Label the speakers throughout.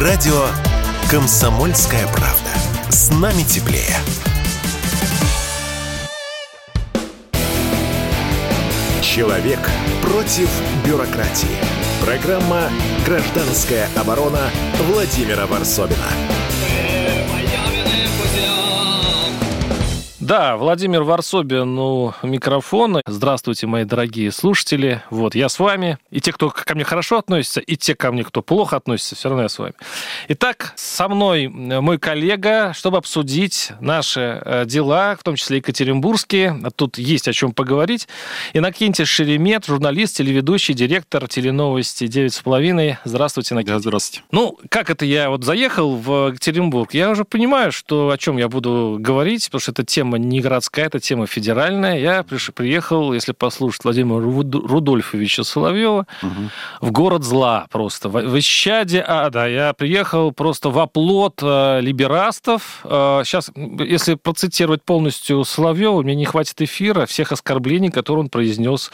Speaker 1: Радио «Комсомольская правда». С нами теплее. Человек против бюрократии. Программа «Гражданская оборона» Владимира Варсобина.
Speaker 2: Да, Владимир Варсобин у микрофона. Здравствуйте, мои дорогие слушатели. Вот, я с вами. И те, кто ко мне хорошо относится, и те, ко мне, кто плохо относится, все равно я с вами. Итак, со мной мой коллега, чтобы обсудить наши э, дела, в том числе екатеринбургские. Тут есть о чем поговорить. Иннокентий Шеремет, журналист, телеведущий, директор теленовости 9,5. Здравствуйте, Иннокентий.
Speaker 3: Да, здравствуйте.
Speaker 2: Ну, как это я вот заехал в Екатеринбург, я уже понимаю, что о чем я буду говорить, потому что эта тема не городская, это тема федеральная. Я приехал, если послушать Владимира Рудольфовича Соловьева, угу. в город зла просто. В исчаде ада. Я приехал просто в оплот э, либерастов. Сейчас, э, если процитировать полностью Соловьева, мне не хватит эфира всех оскорблений, которые он произнес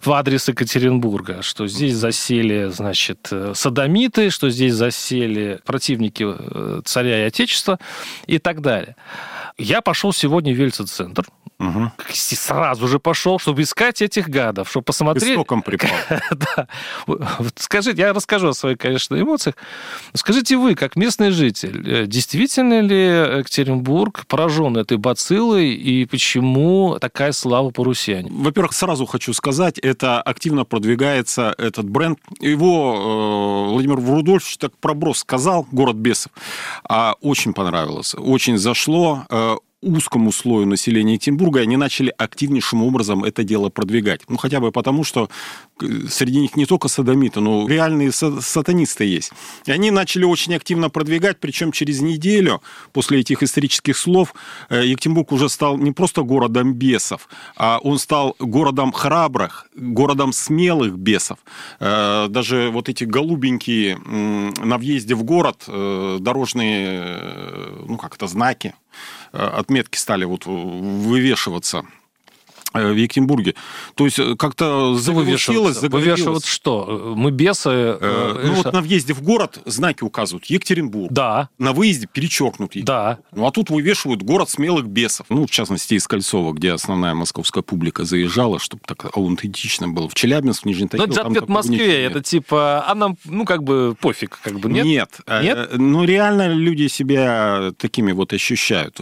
Speaker 2: в адрес Екатеринбурга. Что здесь засели, значит, э, садомиты, что здесь засели противники царя и отечества и так далее. Я пошел сегодня в Вельца-центр. Угу. Сразу же пошел, чтобы искать этих гадов, чтобы посмотреть...
Speaker 3: Истоком припал.
Speaker 2: да. Скажите, я расскажу о своих, конечно, эмоциях. Скажите вы, как местный житель, э, действительно ли Екатеринбург поражен этой бациллой, и почему такая слава по русяне?
Speaker 3: Во-первых, сразу хочу сказать, это активно продвигается этот бренд. Его э, Владимир Рудольфович так проброс сказал, город бесов, а очень понравилось, очень зашло. Э, узкому слою населения Екатеринбурга, они начали активнейшим образом это дело продвигать. Ну, хотя бы потому, что э, среди них не только садомиты, но реальные сатанисты есть. И они начали очень активно продвигать, причем через неделю после этих исторических слов э, Екатеринбург уже стал не просто городом бесов, а он стал городом храбрых, городом смелых бесов. Э, даже вот эти голубенькие на въезде в город дорожные, ну как это, знаки, отметки стали вот вывешиваться. Э, в Екатеринбурге. То есть э, как-то
Speaker 2: завывешивалось, Вывешивать что? Мы бесы?
Speaker 3: Э, ну вот на въезде в город знаки указывают. Екатеринбург.
Speaker 2: Да.
Speaker 3: На выезде перечеркнут.
Speaker 2: Да.
Speaker 3: Ну а тут вывешивают город смелых бесов. Ну, в частности, из Кольцова, где основная московская публика заезжала, чтобы так аутентично было. В Челябинск, в Нижний Тагил.
Speaker 2: Ну, это в Москве, это типа, а нам, ну, как бы пофиг, как бы, нет?
Speaker 3: Нет. Нет? Ну, реально люди себя такими вот ощущают.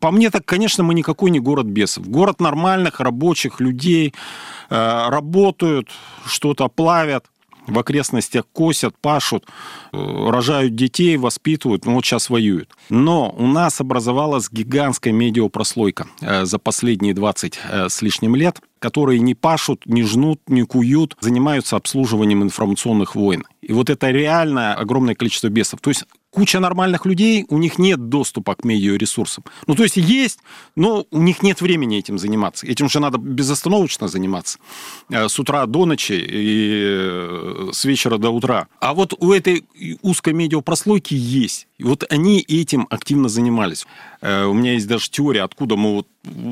Speaker 3: По мне так, конечно, мы никакой не город бесов. Город нормальных, рабочих людей. Э, работают, что-то плавят в окрестностях косят, пашут, э, рожают детей, воспитывают, ну вот сейчас воюют. Но у нас образовалась гигантская медиапрослойка э, за последние 20 с лишним лет, которые не пашут, не жнут, не куют, занимаются обслуживанием информационных войн. И вот это реально огромное количество бесов. То есть куча нормальных людей, у них нет доступа к медиаресурсам. Ну, то есть есть, но у них нет времени этим заниматься. Этим же надо безостановочно заниматься. Э, с утра до ночи и э, с вечера до утра. А вот у этой узкой медиапрослойки есть. И вот они этим активно занимались. Э, у меня есть даже теория, откуда мы вот...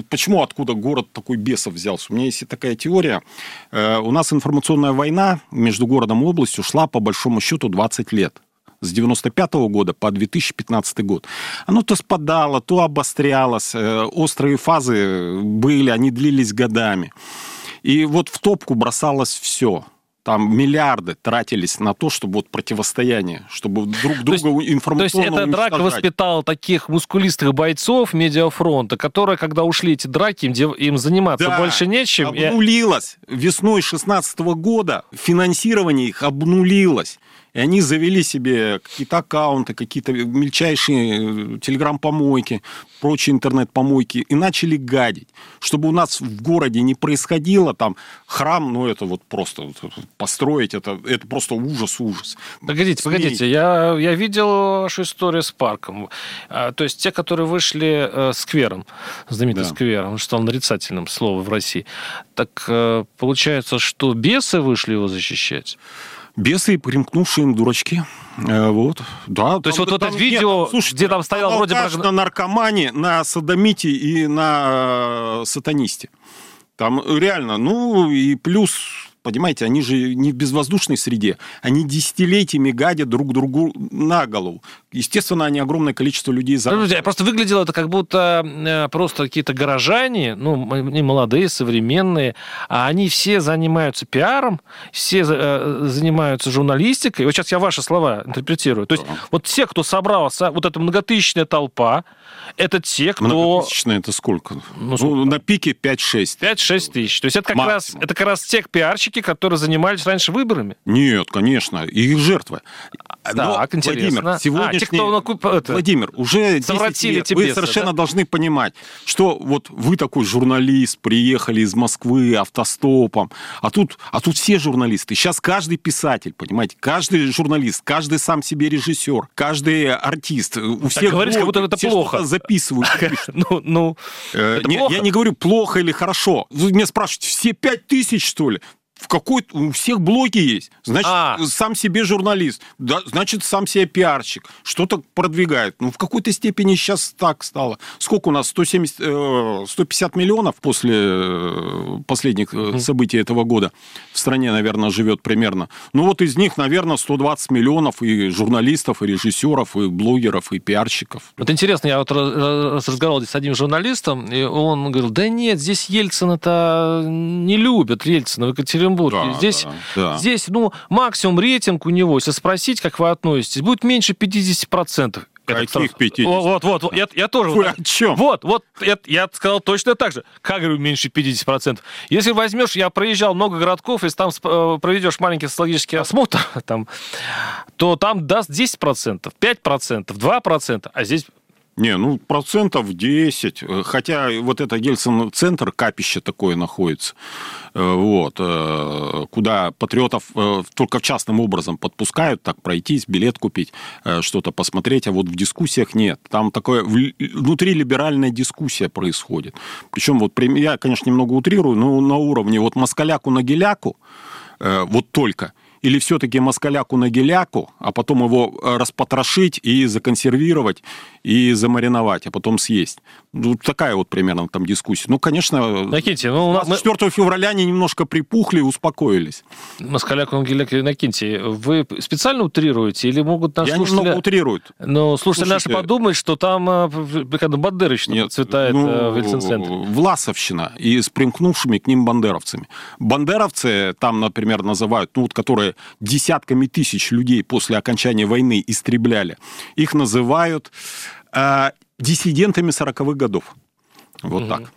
Speaker 3: Почему откуда город такой бесов взялся? У меня есть такая теория. У нас информационная война между городом и областью шла по большому счету 20 лет с 95 -го года по 2015 год. Оно то спадало, то обострялось, э, острые фазы были, они длились годами. И вот в топку бросалось все там миллиарды тратились на то, чтобы вот противостояние, чтобы друг друга
Speaker 2: есть, информационно То есть эта драка воспитала таких мускулистых бойцов медиафронта, которые, когда ушли эти драки, им, им заниматься да, больше нечем.
Speaker 3: обнулилось. Весной 16 года финансирование их обнулилось. И они завели себе какие-то аккаунты, какие-то мельчайшие э, телеграм-помойки, прочие интернет-помойки, и начали гадить. Чтобы у нас в городе не происходило там храм, ну это вот просто построить, это, это просто ужас-ужас.
Speaker 2: Погодите, Смей. погодите, я, я видел вашу историю с парком. А, то есть те, которые вышли э, сквером, знаменитым да. сквером, он стал нарицательным словом в России. Так э, получается, что бесы вышли его защищать?
Speaker 3: Бесы, примкнувшие им дурачки. Э, вот, да.
Speaker 2: То есть вот это видео, нет, слушайте, где там стоял вроде...
Speaker 3: на наркомане, на садомите и на э, сатанисте. Там реально, ну и плюс понимаете, они же не в безвоздушной среде, они десятилетиями гадят друг другу на голову. Естественно, они огромное количество людей
Speaker 2: заражают. Просто выглядело это как будто э, просто какие-то горожане, ну, не молодые, современные, а они все занимаются пиаром, все э, занимаются журналистикой. Вот сейчас я ваши слова интерпретирую. То есть да. вот все, кто собрался, вот эта многотысячная толпа, это те, кто...
Speaker 3: Многотысячная это сколько? Ну, сколько? ну на пике 5-6.
Speaker 2: 5-6 тысяч. То есть это как, раз, это как раз те пиарщики, которые занимались раньше выборами?
Speaker 3: Нет, конечно, их жертвы.
Speaker 2: Так, Но, интересно.
Speaker 3: Владимир, сегодняшний... А, те, кто накуп... это... Владимир, уже 10 лет вы совершенно да? должны понимать, что вот вы такой журналист, приехали из Москвы автостопом, а тут, а тут все журналисты. Сейчас каждый писатель, понимаете, каждый журналист, каждый сам себе режиссер, каждый артист. У всех
Speaker 2: говоришь, как будто это плохо.
Speaker 3: записывают.
Speaker 2: Ну, ну,
Speaker 3: э, Я не говорю плохо или хорошо. Вы меня спрашиваете, все пять тысяч, что ли? В какой у всех блоги есть. Значит, а. сам себе журналист, да, значит, сам себе пиарщик, что-то продвигает. Ну, в какой-то степени сейчас так стало. Сколько у нас? 170, 150 э, миллионов после э, последних mm. событий этого года в стране, наверное, живет примерно. Ну, вот из них, наверное, 120 миллионов и журналистов, и режиссеров, и блогеров, и пиарщиков.
Speaker 2: Вот интересно, я вот разговаривал с одним журналистом, и он говорил, да нет, здесь Ельцина-то не любят, Ельцина в Екатеринбурге Екатеринбурге. Да, здесь, да. здесь, ну, максимум рейтинг у него, если спросить, как вы относитесь, будет меньше 50%.
Speaker 3: Каких 50?
Speaker 2: Вот, вот, вот, я, я тоже...
Speaker 3: Вы о чем?
Speaker 2: Вот, вот, я, я сказал точно так же. Как, говорю, меньше 50%? Если возьмешь, я проезжал много городков, если там э, проведешь маленький социологический осмотр, там, то там даст 10%, 5%, 2%, а здесь
Speaker 3: не, ну, процентов 10. Хотя вот это Гельсин-центр, капище такое находится, э, вот, э, куда патриотов э, только в частным образом подпускают, так пройтись, билет купить, что-то посмотреть, а вот в дискуссиях нет. Там такое внутрилиберальная дискуссия происходит. Причем вот я, конечно, немного утрирую, но на уровне вот москаляку на геляку, вот только – или все-таки москаляку на геляку, а потом его э, распотрошить и законсервировать, и замариновать, а потом съесть. Ну, такая вот примерно там дискуссия. Ну, конечно,
Speaker 2: Накиньте, ну,
Speaker 3: 24 мы... февраля они немножко припухли и успокоились.
Speaker 2: Москаляку на геляку, Накиньте, вы специально утрируете или могут наши
Speaker 3: Я
Speaker 2: слушатели...
Speaker 3: немного утрирую.
Speaker 2: Но слушатели Слушайте... наши подумают, что там э, когда Бандерочно цветает ну, э, в Ельцин-центре.
Speaker 3: Власовщина и с примкнувшими к ним бандеровцами. Бандеровцы там, например, называют, ну, вот которые десятками тысяч людей после окончания войны истребляли, их называют э, диссидентами 40-х годов. Вот угу. так.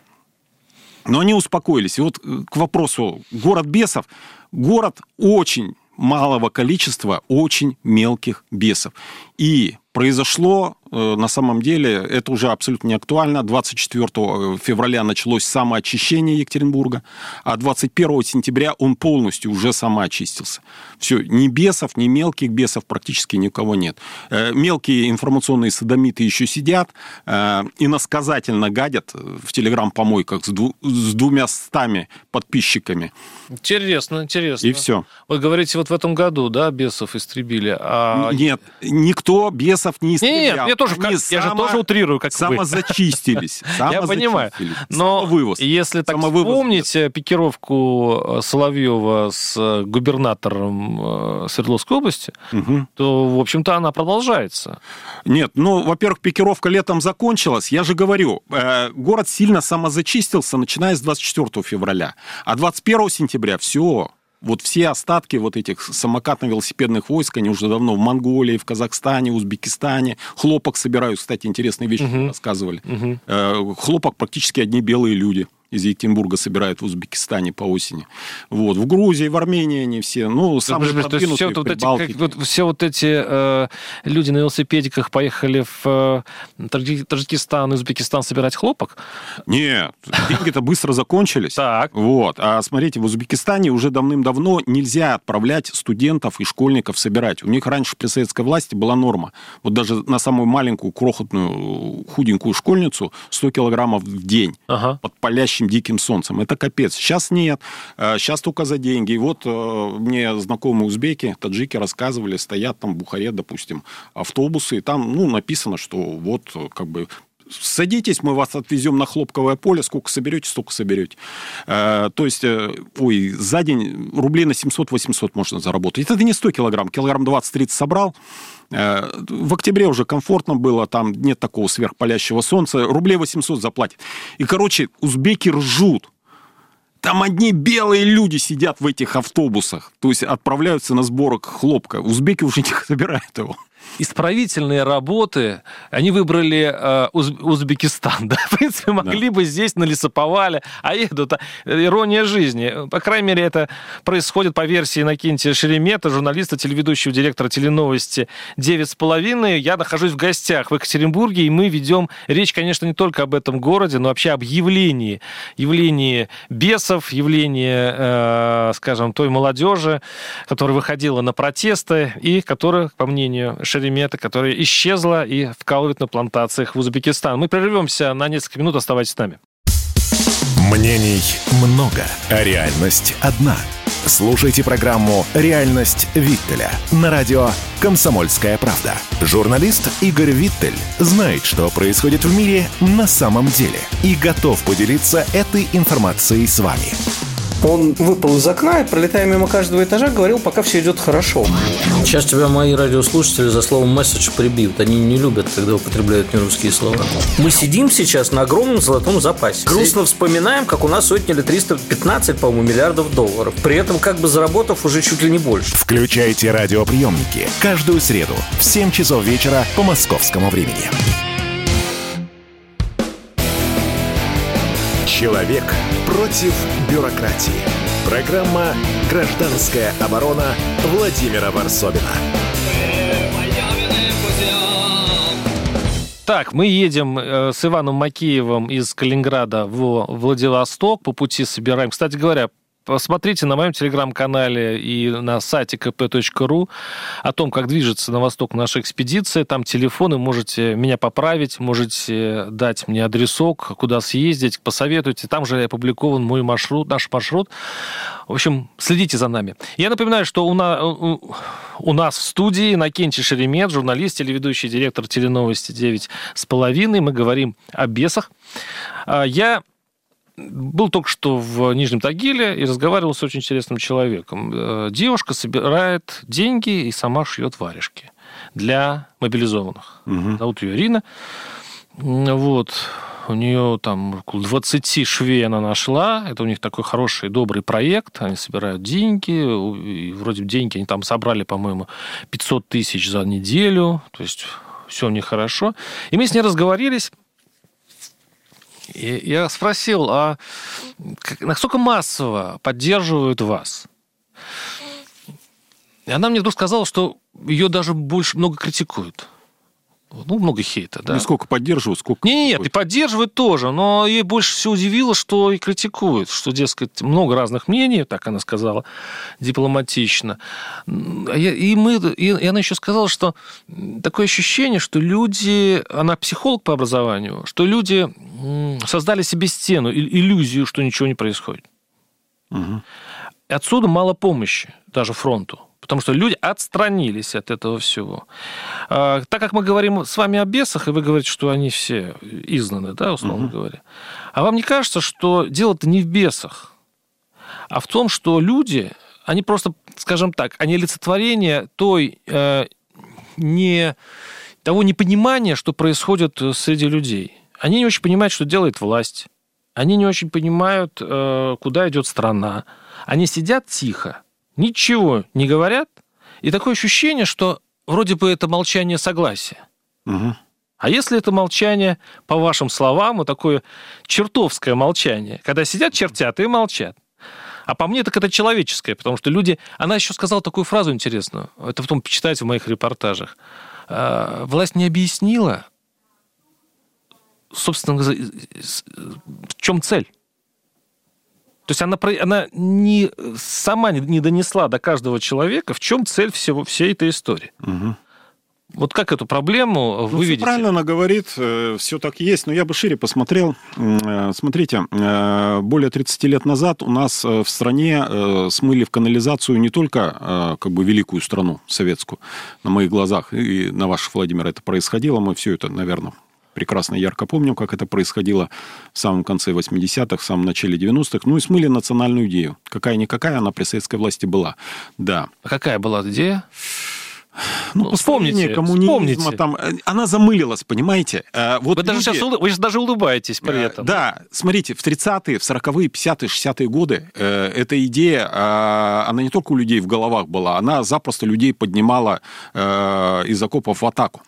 Speaker 3: Но они успокоились. И вот э, к вопросу город бесов. Город очень малого количества очень мелких бесов. И произошло, э, на самом деле, это уже абсолютно не актуально. 24 э, февраля началось самоочищение Екатеринбурга, а 21 сентября он полностью уже самоочистился. Все, ни бесов, ни мелких бесов практически никого нет. Э, мелкие информационные садомиты еще сидят и насказательно гадят в телеграм-помойках с, дву, с двумя стами подписчиками.
Speaker 2: Интересно, интересно.
Speaker 3: И все.
Speaker 2: Вы говорите, вот в этом году, да, бесов истребили? А...
Speaker 3: Нет, никто бесов не истреблял. Нет,
Speaker 2: я, тоже, как, само... я же тоже утрирую, как
Speaker 3: самозачистились.
Speaker 2: Я понимаю. Но если так вспомнить э, пикировку э, Соловьева с э, губернатором Свердловской области, то, в общем-то, она продолжается.
Speaker 3: Нет, ну, во-первых, пикировка летом закончилась. Я же говорю, город сильно самозачистился, начиная с 24 февраля. А 21 сентября все, вот все остатки вот этих самокатно-велосипедных войск, они уже давно в Монголии, в Казахстане, Узбекистане. Хлопок собирают, кстати, интересные вещи угу. рассказывали. Угу. Хлопок практически одни белые люди из Екатеринбурга собирают в Узбекистане по осени. Вот. В Грузии, в Армении они все. Ну, самые
Speaker 2: то есть все, вот эти, как, вот, все вот эти э, люди на велосипедиках поехали в э, Таджикистан, Узбекистан собирать хлопок?
Speaker 3: Нет, деньги-то быстро закончились.
Speaker 2: Так.
Speaker 3: Вот. А смотрите, в Узбекистане уже давным-давно нельзя отправлять студентов и школьников собирать. У них раньше при советской власти была норма. Вот даже на самую маленькую, крохотную, худенькую школьницу 100 килограммов в день ага. под палящим палящим диким солнцем. Это капец. Сейчас нет. Сейчас э, только за деньги. И вот э, мне знакомые узбеки, таджики рассказывали, стоят там в Бухаре, допустим, автобусы, и там ну, написано, что вот как бы садитесь, мы вас отвезем на хлопковое поле, сколько соберете, столько соберете. Э, то есть, э, ой, за день рублей на 700-800 можно заработать. Это не 100 килограмм, килограмм 20-30 собрал, э, в октябре уже комфортно было, там нет такого сверхпалящего солнца, рублей 800 заплатит. И, короче, узбеки ржут. Там одни белые люди сидят в этих автобусах, то есть отправляются на сборок хлопка. Узбеки уже не собирают его
Speaker 2: исправительные работы, они выбрали э, Уз, Узбекистан, да, в принципе, могли да. бы здесь на лесоповале, а едут, ирония жизни. По крайней мере, это происходит по версии Накинтия Шеремета, журналиста, телеведущего, директора теленовости «Девять с половиной». Я нахожусь в гостях в Екатеринбурге, и мы ведем речь, конечно, не только об этом городе, но вообще об явлении, явлении бесов, явлении, э, скажем, той молодежи, которая выходила на протесты и которая, по мнению Шеремета, которая исчезла и вкалывает на плантациях в Узбекистан. Мы прервемся на несколько минут, оставайтесь с нами.
Speaker 1: Мнений много, а реальность одна. Слушайте программу «Реальность Виттеля» на радио «Комсомольская правда». Журналист Игорь Виттель знает, что происходит в мире на самом деле и готов поделиться этой информацией с вами.
Speaker 4: Он выпал из окна и, пролетая мимо каждого этажа, говорил, пока все идет хорошо.
Speaker 5: Сейчас тебя мои радиослушатели за словом «месседж» прибьют. Они не любят, когда употребляют нерусские слова. Мы сидим сейчас на огромном золотом запасе. Грустно вспоминаем, как у нас отняли 315, по-моему, миллиардов долларов. При этом как бы заработав уже чуть ли не больше.
Speaker 1: Включайте радиоприемники каждую среду в 7 часов вечера по московскому времени. Человек против бюрократии. Программа «Гражданская оборона» Владимира Варсобина.
Speaker 2: Так, мы едем э, с Иваном Макеевым из Калининграда в Владивосток. По пути собираем. Кстати говоря, Посмотрите на моем телеграм-канале и на сайте kp.ru о том, как движется на восток наша экспедиция. Там телефоны, можете меня поправить, можете дать мне адресок, куда съездить, посоветуйте. Там же опубликован мой маршрут, наш маршрут. В общем, следите за нами. Я напоминаю, что у, на, у нас в студии Накенти Шеремет, журналист, телеведущий, директор теленовости 9 с половиной. Мы говорим о бесах. А, я был только что в Нижнем Тагиле и разговаривал с очень интересным человеком. Э, девушка собирает деньги и сама шьет варежки для мобилизованных. Угу. Зовут ее Ирина. Вот. У нее там около 20 швей она нашла. Это у них такой хороший, добрый проект. Они собирают деньги. И вроде деньги они там собрали, по-моему, 500 тысяч за неделю. То есть все у них хорошо. И мы с ней разговорились. И я спросил, а насколько массово поддерживают вас? И она мне вдруг сказала, что ее даже больше много критикуют. Ну, много хейта, да.
Speaker 3: Ну, сколько поддерживают, сколько...
Speaker 2: Не, нет, и поддерживают тоже, но ей больше всего удивило, что и критикуют, что, дескать, много разных мнений, так она сказала, дипломатично. И, мы, и она еще сказала, что такое ощущение, что люди, она психолог по образованию, что люди создали себе стену, иллюзию, что ничего не происходит. Угу. И отсюда мало помощи даже фронту потому что люди отстранились от этого всего. А, так как мы говорим с вами о бесах, и вы говорите, что они все изгнаны, да, условно угу. говоря, а вам не кажется, что дело-то не в бесах, а в том, что люди, они просто, скажем так, они олицетворение той э, не, того непонимания, что происходит среди людей. Они не очень понимают, что делает власть. Они не очень понимают, э, куда идет страна. Они сидят тихо, ничего не говорят, и такое ощущение, что вроде бы это молчание согласия. Угу. А если это молчание, по вашим словам, вот такое чертовское молчание, когда сидят чертят и молчат. А по мне так это человеческое, потому что люди... Она еще сказала такую фразу интересную, это потом почитайте в моих репортажах. «А, власть не объяснила, собственно, в чем цель. То есть она, она не, сама не донесла до каждого человека, в чем цель всего, всей этой истории. Угу. Вот как эту проблему ну, вы видите?
Speaker 3: Правильно она говорит, э, все так есть, но я бы шире посмотрел. Э, смотрите, э, более 30 лет назад у нас в стране смыли в канализацию не только как бы великую страну советскую на моих глазах, и на ваших, Владимир, это происходило, мы все это, наверное, прекрасно ярко помним, как это происходило в самом конце 80-х, в самом начале 90-х. Ну и смыли национальную идею. Какая-никакая она при советской власти была. Да.
Speaker 2: А какая была идея?
Speaker 3: Ну, вспомните, коммунизма, вспомните. там, э, она замылилась, понимаете?
Speaker 2: Э, вот вы, люди... даже сейчас, вы даже улыбаетесь при э, этом.
Speaker 3: Да, смотрите, в 30-е, в 40-е, 50-е, 60-е годы э, эта идея, э, она не только у людей в головах была, она запросто людей поднимала э, из окопов в атаку.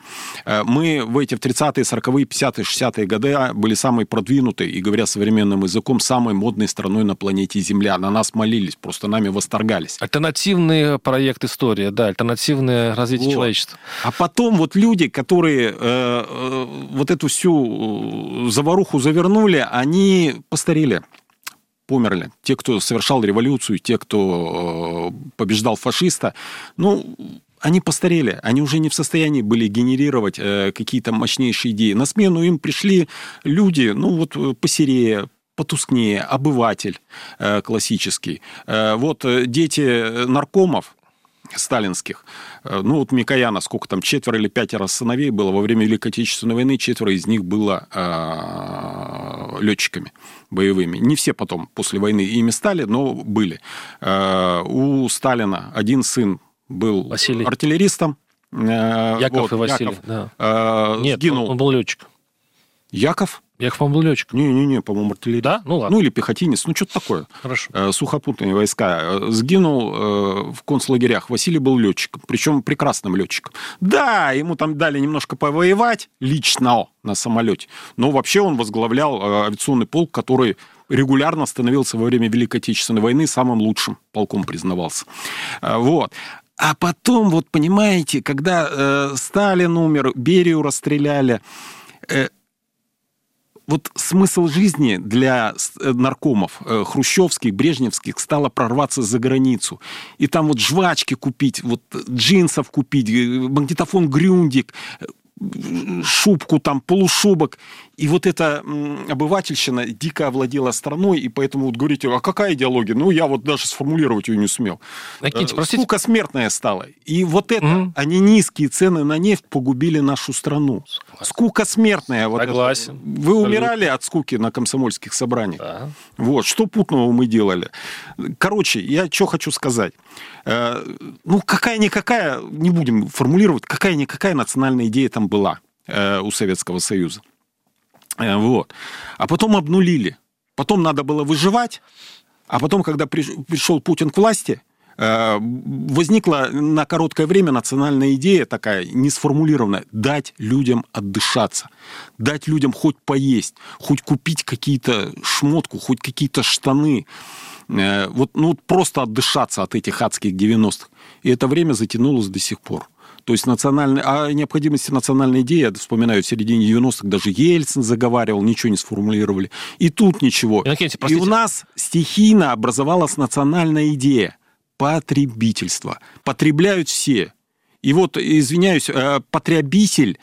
Speaker 3: Мы в эти в 30-е, 40-е, 50-е, 60-е годы были самой продвинутой и, говоря современным языком, самой модной страной на планете Земля. На нас молились, просто нами восторгались.
Speaker 2: Альтернативный проект «История», да, альтернативная развития вот. человечества.
Speaker 3: А потом вот люди, которые э, э, вот эту всю э, заваруху завернули, они постарели померли. Те, кто совершал революцию, те, кто э, побеждал фашиста, ну, они постарели, они уже не в состоянии были генерировать э, какие-то мощнейшие идеи. На смену им пришли люди, ну вот посерее, потускнее, обыватель э, классический. Э, вот дети наркомов, сталинских. Э, ну, вот Микояна, сколько там, четверо или пятеро сыновей было во время Великой Отечественной войны, четверо из них было э, летчиками боевыми. Не все потом после войны ими стали, но были. Э, у Сталина один сын был Василий. артиллеристом.
Speaker 2: Э, Яков вот, и Василий, Яков, да.
Speaker 3: Э, Нет, сгинул.
Speaker 2: Он, он был летчик.
Speaker 3: Яков?
Speaker 2: Яков, по-моему, был летчик.
Speaker 3: Не-не-не, по-моему, артиллерист.
Speaker 2: Да? Ну ладно.
Speaker 3: Ну или пехотинец, ну что-то такое.
Speaker 2: Хорошо.
Speaker 3: Э, сухопутные войска. Э, сгинул э, в концлагерях. Василий был летчиком, причем прекрасным летчиком. Да, ему там дали немножко повоевать лично на самолете, но вообще он возглавлял авиационный полк, который регулярно становился во время Великой Отечественной войны самым лучшим полком признавался. Вот. А потом, вот понимаете, когда э, Сталин умер, Берию расстреляли, э, вот смысл жизни для э, наркомов э, хрущевских, брежневских стало прорваться за границу. И там вот жвачки купить, вот джинсов купить, э, магнитофон Грюндик, шубку, там, полушубок. И вот эта обывательщина дико овладела страной, и поэтому вот говорите, а какая идеология? Ну, я вот даже сформулировать ее не сумел.
Speaker 2: Накиньте, простите.
Speaker 3: Скука смертная стала. И вот это, mm они низкие цены на нефть погубили нашу страну. Согласен. Скука смертная. Вот
Speaker 2: Согласен.
Speaker 3: Это. Вы умирали от скуки на комсомольских собраниях. Да. Вот, что путного мы делали. Короче, я что хочу сказать. Э, ну, какая-никакая, не будем формулировать, какая-никакая национальная идея там была э, у Советского Союза. Э, вот. А потом обнулили. Потом надо было выживать. А потом, когда пришел Путин к власти, возникла на короткое время национальная идея такая, не сформулированная, дать людям отдышаться, дать людям хоть поесть, хоть купить какие-то шмотку, хоть какие-то штаны, Э, вот, ну, просто отдышаться от этих адских 90-х. И это время затянулось до сих пор. То есть национальный, о необходимости национальной идеи, я вспоминаю, в середине 90-х даже Ельцин заговаривал, ничего не сформулировали. И тут ничего.
Speaker 2: Иннокентий,
Speaker 3: и у нас стихийно образовалась национальная идея потребительства. Потребляют все. И вот, извиняюсь, э, потребитель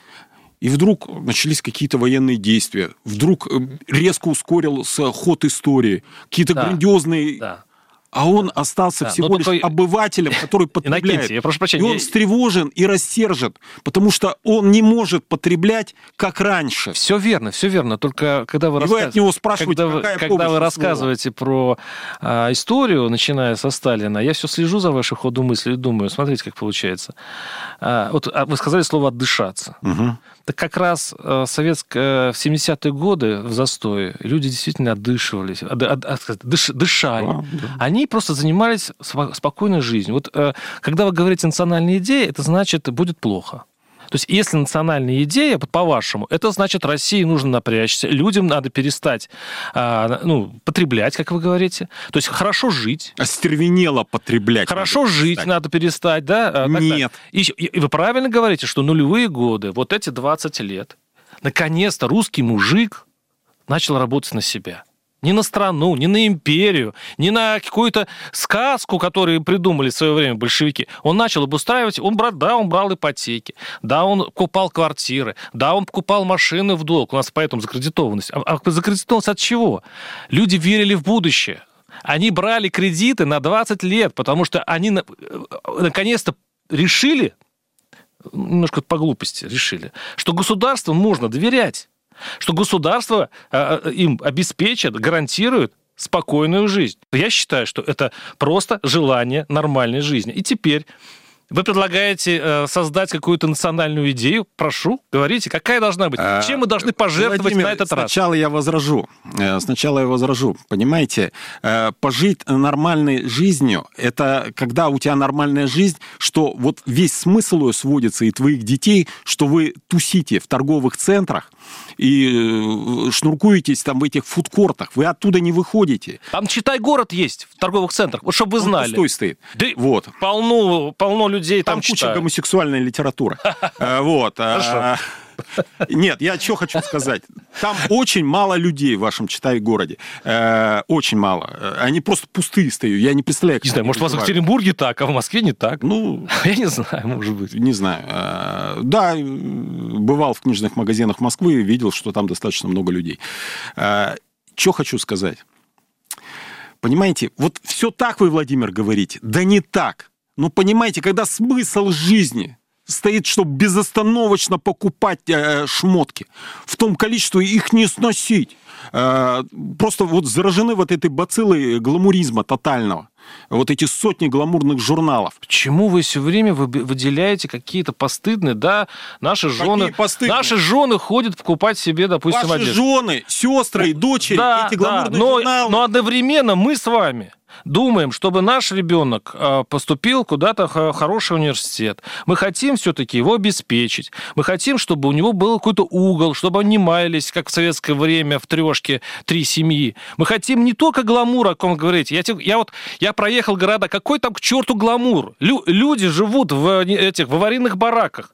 Speaker 3: и вдруг начались какие-то военные действия. Вдруг э, резко ускорился ход истории. Какие-то да. грандиозные да а он остался да, всего лишь только... обывателем, который потребляет.
Speaker 2: я прошу прощения.
Speaker 3: И он встревожен и рассержен, потому что он не может потреблять, как раньше.
Speaker 2: Все верно, все верно. Только когда вы,
Speaker 3: рассказ... вы от него спрашиваете,
Speaker 2: когда какая вы, когда вы рассказываете про а, историю, начиная со Сталина, я все слежу за вашим ходом мысли и думаю, смотрите, как получается. А, вот а, вы сказали слово «отдышаться».
Speaker 3: Угу.
Speaker 2: Так как раз а, советское, в 70-е годы в застое люди действительно отдышивались, от, от, от, дыш, дышали. Да, да. Они просто занимались спокойной жизнью. Вот э, когда вы говорите национальная идея, это значит, будет плохо. То есть, если национальная идея, по-вашему, это значит, России нужно напрячься, людям надо перестать а, ну, потреблять, как вы говорите. То есть, хорошо жить.
Speaker 3: Остервенело потреблять.
Speaker 2: Хорошо надо жить перестать. надо перестать, да?
Speaker 3: А, Нет.
Speaker 2: И, и вы правильно говорите, что нулевые годы, вот эти 20 лет, наконец-то русский мужик начал работать на себя. Не на страну, не на империю, не на какую-то сказку, которую придумали в свое время большевики. Он начал обустраивать, он брал, да, он брал ипотеки, да, он купал квартиры, да, он покупал машины в долг. У нас поэтому закредитованность. А, а закредитованность от чего? Люди верили в будущее. Они брали кредиты на 20 лет, потому что они э, наконец-то решили, немножко по глупости решили, что государству можно доверять. Что государство э, им обеспечит, гарантирует спокойную жизнь. Я считаю, что это просто желание нормальной жизни. И теперь вы предлагаете э, создать какую-то национальную идею? Прошу, говорите, какая должна быть? А, Чем мы должны пожертвовать
Speaker 3: Владимир,
Speaker 2: на этот
Speaker 3: сначала
Speaker 2: раз?
Speaker 3: Сначала я возражу. Э, сначала я возражу. Понимаете, э, пожить нормальной жизнью, это когда у тебя нормальная жизнь, что вот весь смысл ее сводится и твоих детей, что вы тусите в торговых центрах, и шнуркуетесь там в этих фудкортах, вы оттуда не выходите.
Speaker 2: Там, читай, город есть в торговых центрах, вот чтобы вы знали. Он
Speaker 3: пустой стоит.
Speaker 2: Да вот. Полно, полно людей там,
Speaker 3: там куча
Speaker 2: читают.
Speaker 3: гомосексуальной литературы. Э, вот. Нет, я что хочу сказать. Там очень мало людей в вашем, читай, городе. Э, очень мало. Э, они просто пустые стоят. Я не представляю,
Speaker 2: Не знаю, может, у вас в Екатеринбурге так, а в Москве не так.
Speaker 3: Ну,
Speaker 2: я не знаю, может быть.
Speaker 3: Не знаю. Да, бывал в книжных магазинах Москвы и видел, что там достаточно много людей. Что хочу сказать. Понимаете, вот все так вы, Владимир, говорите. Да не так. Ну, понимаете, когда смысл жизни стоит, чтобы безостановочно покупать э, шмотки, в том количестве их не сносить. Э, просто вот заражены вот этой бациллой гламуризма тотального. Вот эти сотни гламурных журналов.
Speaker 2: Почему вы все время выделяете какие-то постыдные, да, наши жены, наши жены ходят покупать себе, допустим,
Speaker 3: Ваши одежду. жены, сестры, дочери, да, эти гламурные
Speaker 2: да, но,
Speaker 3: журналы.
Speaker 2: Но одновременно мы с вами думаем, чтобы наш ребенок а, поступил куда-то в хороший университет. Мы хотим все-таки его обеспечить. Мы хотим, чтобы у него был какой-то угол, чтобы они маялись, как в советское время в трешке три семьи. Мы хотим не только гламур, о ком говорить. Я, я вот я проехал города, какой там к черту гламур? Лю, люди живут в этих в аварийных бараках.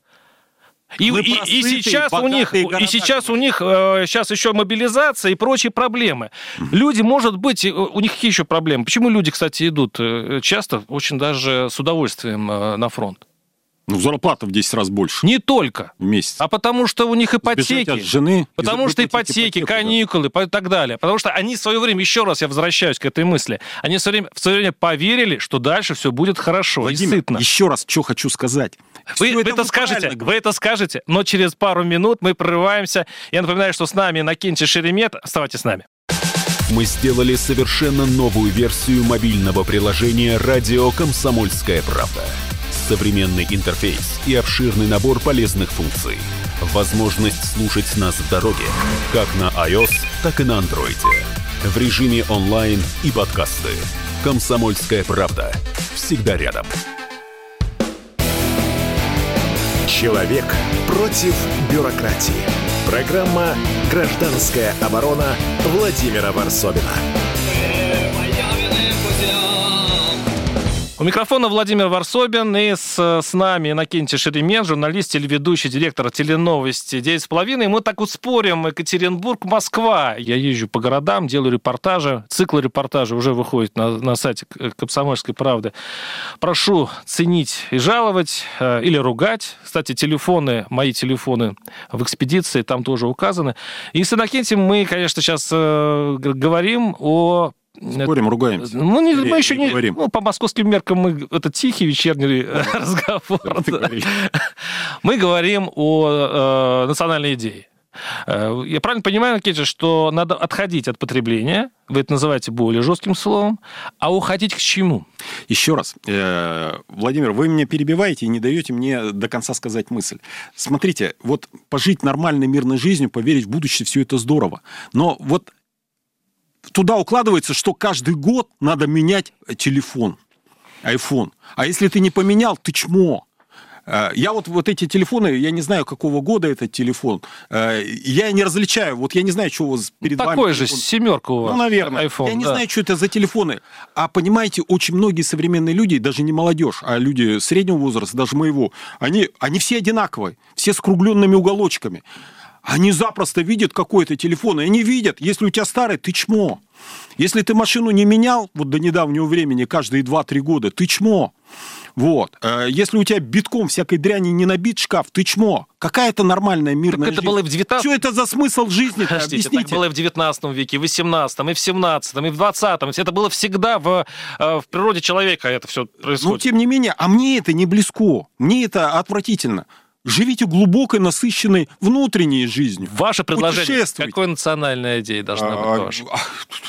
Speaker 2: И, и, и сейчас у них, и сейчас у них э, сейчас еще мобилизация и прочие проблемы. Люди, может быть, у них какие еще проблемы? Почему люди, кстати, идут э, часто, очень даже с удовольствием э, на фронт?
Speaker 3: Ну, зарплата в 10 раз больше.
Speaker 2: Не только.
Speaker 3: В месяц.
Speaker 2: А потому что у них ипотеки.
Speaker 3: от жены.
Speaker 2: Потому что ипотеки, ипотеку, каникулы да. и так далее. Потому что они в свое время, еще раз я возвращаюсь к этой мысли, они в свое время, в свое время поверили, что дальше все будет хорошо
Speaker 3: Владимир,
Speaker 2: и сытно.
Speaker 3: еще раз, что хочу сказать.
Speaker 2: Вы, вы это, это скажете, вы это скажете, но через пару минут мы прорываемся. Я напоминаю, что с нами Накинти Шеремет. Оставайтесь с нами.
Speaker 1: Мы сделали совершенно новую версию мобильного приложения «Радио Комсомольская правда» современный интерфейс и обширный набор полезных функций. Возможность слушать нас в дороге, как на iOS, так и на Android. В режиме онлайн и подкасты. «Комсомольская правда». Всегда рядом. Человек против бюрократии. Программа «Гражданская оборона» Владимира Варсобина.
Speaker 2: У микрофона Владимир Варсобин и с, с нами Иннокентий Шеремет, журналист, телеведущий, директор теленовости «9,5». И мы так вот спорим, Екатеринбург, Москва. Я езжу по городам, делаю репортажи. Цикл репортажа уже выходит на, на сайте «Комсомольской правды». Прошу ценить и жаловать, э, или ругать. Кстати, телефоны, мои телефоны в экспедиции там тоже указаны. И с Иннокентием мы, конечно, сейчас э, говорим о
Speaker 3: Спорим, ругаемся.
Speaker 2: Ну, не, мы еще не... Говорим. Ну, по московским меркам мы... Это тихий вечерний разговор. Мы говорим о э, национальной идее. Э, я правильно понимаю, Кетти, что надо отходить от потребления, вы это называете более жестким словом, а уходить к чему?
Speaker 3: Еще раз, э, Владимир, вы меня перебиваете и не даете мне до конца сказать мысль. Смотрите, вот пожить нормальной мирной жизнью, поверить в будущее, все это здорово. Но вот туда укладывается, что каждый год надо менять телефон, iPhone. А если ты не поменял, ты чмо. Э, я вот, вот эти телефоны, я не знаю, какого года этот телефон, э, я не различаю, вот я не знаю, что у вас перед
Speaker 2: Такой
Speaker 3: вами.
Speaker 2: Такой же, семерка у вас.
Speaker 3: Ну, наверное.
Speaker 2: iPhone,
Speaker 3: я не
Speaker 2: да.
Speaker 3: знаю, что это за телефоны. А понимаете, очень многие современные люди, даже не молодежь, а люди среднего возраста, даже моего, они, они все одинаковые, все с кругленными уголочками. Они запросто видят какой-то телефон, и они видят, если у тебя старый, ты чмо. Если ты машину не менял, вот до недавнего времени, каждые 2-3 года, ты чмо. Вот. Э, если у тебя битком всякой дряни не набит шкаф, ты чмо. Какая это нормальная мирная
Speaker 2: так это
Speaker 3: жизнь?
Speaker 2: было и в 19...
Speaker 3: Что это за смысл жизни?
Speaker 2: Подождите, так было и в 19 веке, в 18, и в 17, и в 20. Это было всегда в, э, в природе человека это все происходит.
Speaker 3: Но тем не менее, а мне это не близко. Мне это отвратительно. Живите глубокой, насыщенной внутренней жизнью.
Speaker 2: Ваше предложение, какой национальная идея должна быть
Speaker 3: А,
Speaker 2: ваша?
Speaker 3: а,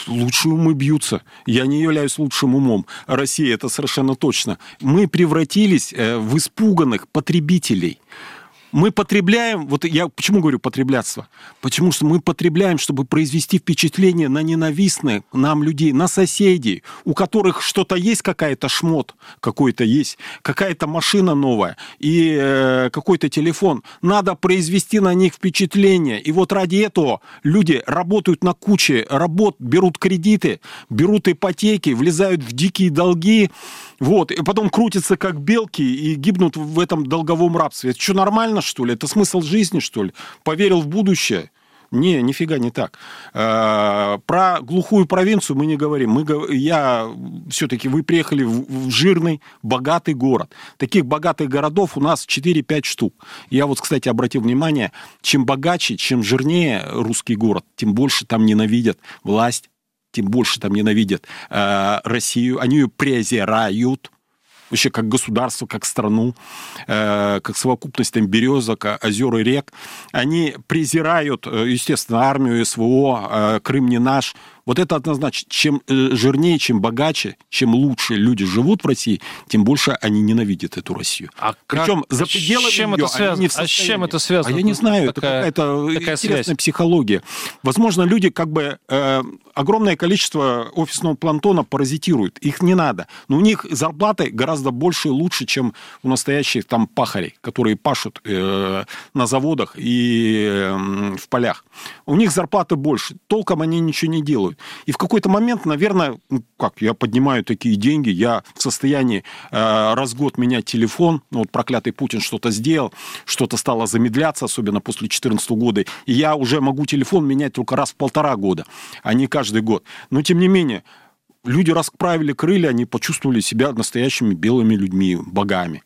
Speaker 3: Лучшие умы бьются. Я не являюсь лучшим умом. Россия это совершенно точно. Мы превратились э, в испуганных потребителей. Мы потребляем, вот я почему говорю потребляться? Потому что мы потребляем, чтобы произвести впечатление на ненавистных нам людей, на соседей, у которых что-то есть, какая-то шмот какой-то есть, какая-то машина новая и э, какой-то телефон. Надо произвести на них впечатление. И вот ради этого люди работают на куче работ, берут кредиты, берут ипотеки, влезают в дикие долги, вот, и потом крутятся как белки и гибнут в этом долговом рабстве. Это что, нормально, что ли? Это смысл жизни, что ли? Поверил в будущее? Не, нифига не так. Э, Про глухую провинцию мы не говорим. Мы, я все-таки вы приехали в, в жирный, богатый город. Таких богатых городов у нас 4-5 штук. Я вот, кстати, обратил внимание, чем богаче, чем жирнее русский город, тем больше там ненавидят власть, тем больше там ненавидят э, Россию. Они ее презирают вообще как государство, как страну, э, как совокупность там березок, озер и рек, они презирают, э, естественно, армию, СВО, э, Крым не наш. Вот это однозначно. Чем э, жирнее, чем богаче, чем лучше люди живут в России, тем больше они ненавидят эту Россию.
Speaker 2: А как-
Speaker 3: Причем за
Speaker 2: а
Speaker 3: пределами
Speaker 2: чем
Speaker 3: её
Speaker 2: это связано?
Speaker 3: не в
Speaker 2: А с чем
Speaker 3: состоянии.
Speaker 2: это связано?
Speaker 3: А я не знаю, это
Speaker 2: Такая-
Speaker 3: какая-то
Speaker 2: такая
Speaker 3: интересная
Speaker 2: связь.
Speaker 3: психология. Возможно, люди как бы э, огромное количество офисного плантона паразитируют. Их не надо. Но у них зарплаты гораздо больше и лучше, чем у настоящих там пахарей, которые пашут э, на заводах и э, в полях. У них зарплаты больше. Толком они ничего не делают. И в какой-то момент, наверное, ну, как, я поднимаю такие деньги, я в состоянии э, раз год менять телефон. Ну, вот проклятый Путин что-то сделал, что-то стало замедляться, особенно после 2014 года. И я уже могу телефон менять только раз в полтора года, а не каждый год. Но, тем не менее, люди расправили крылья, они почувствовали себя настоящими белыми людьми, богами.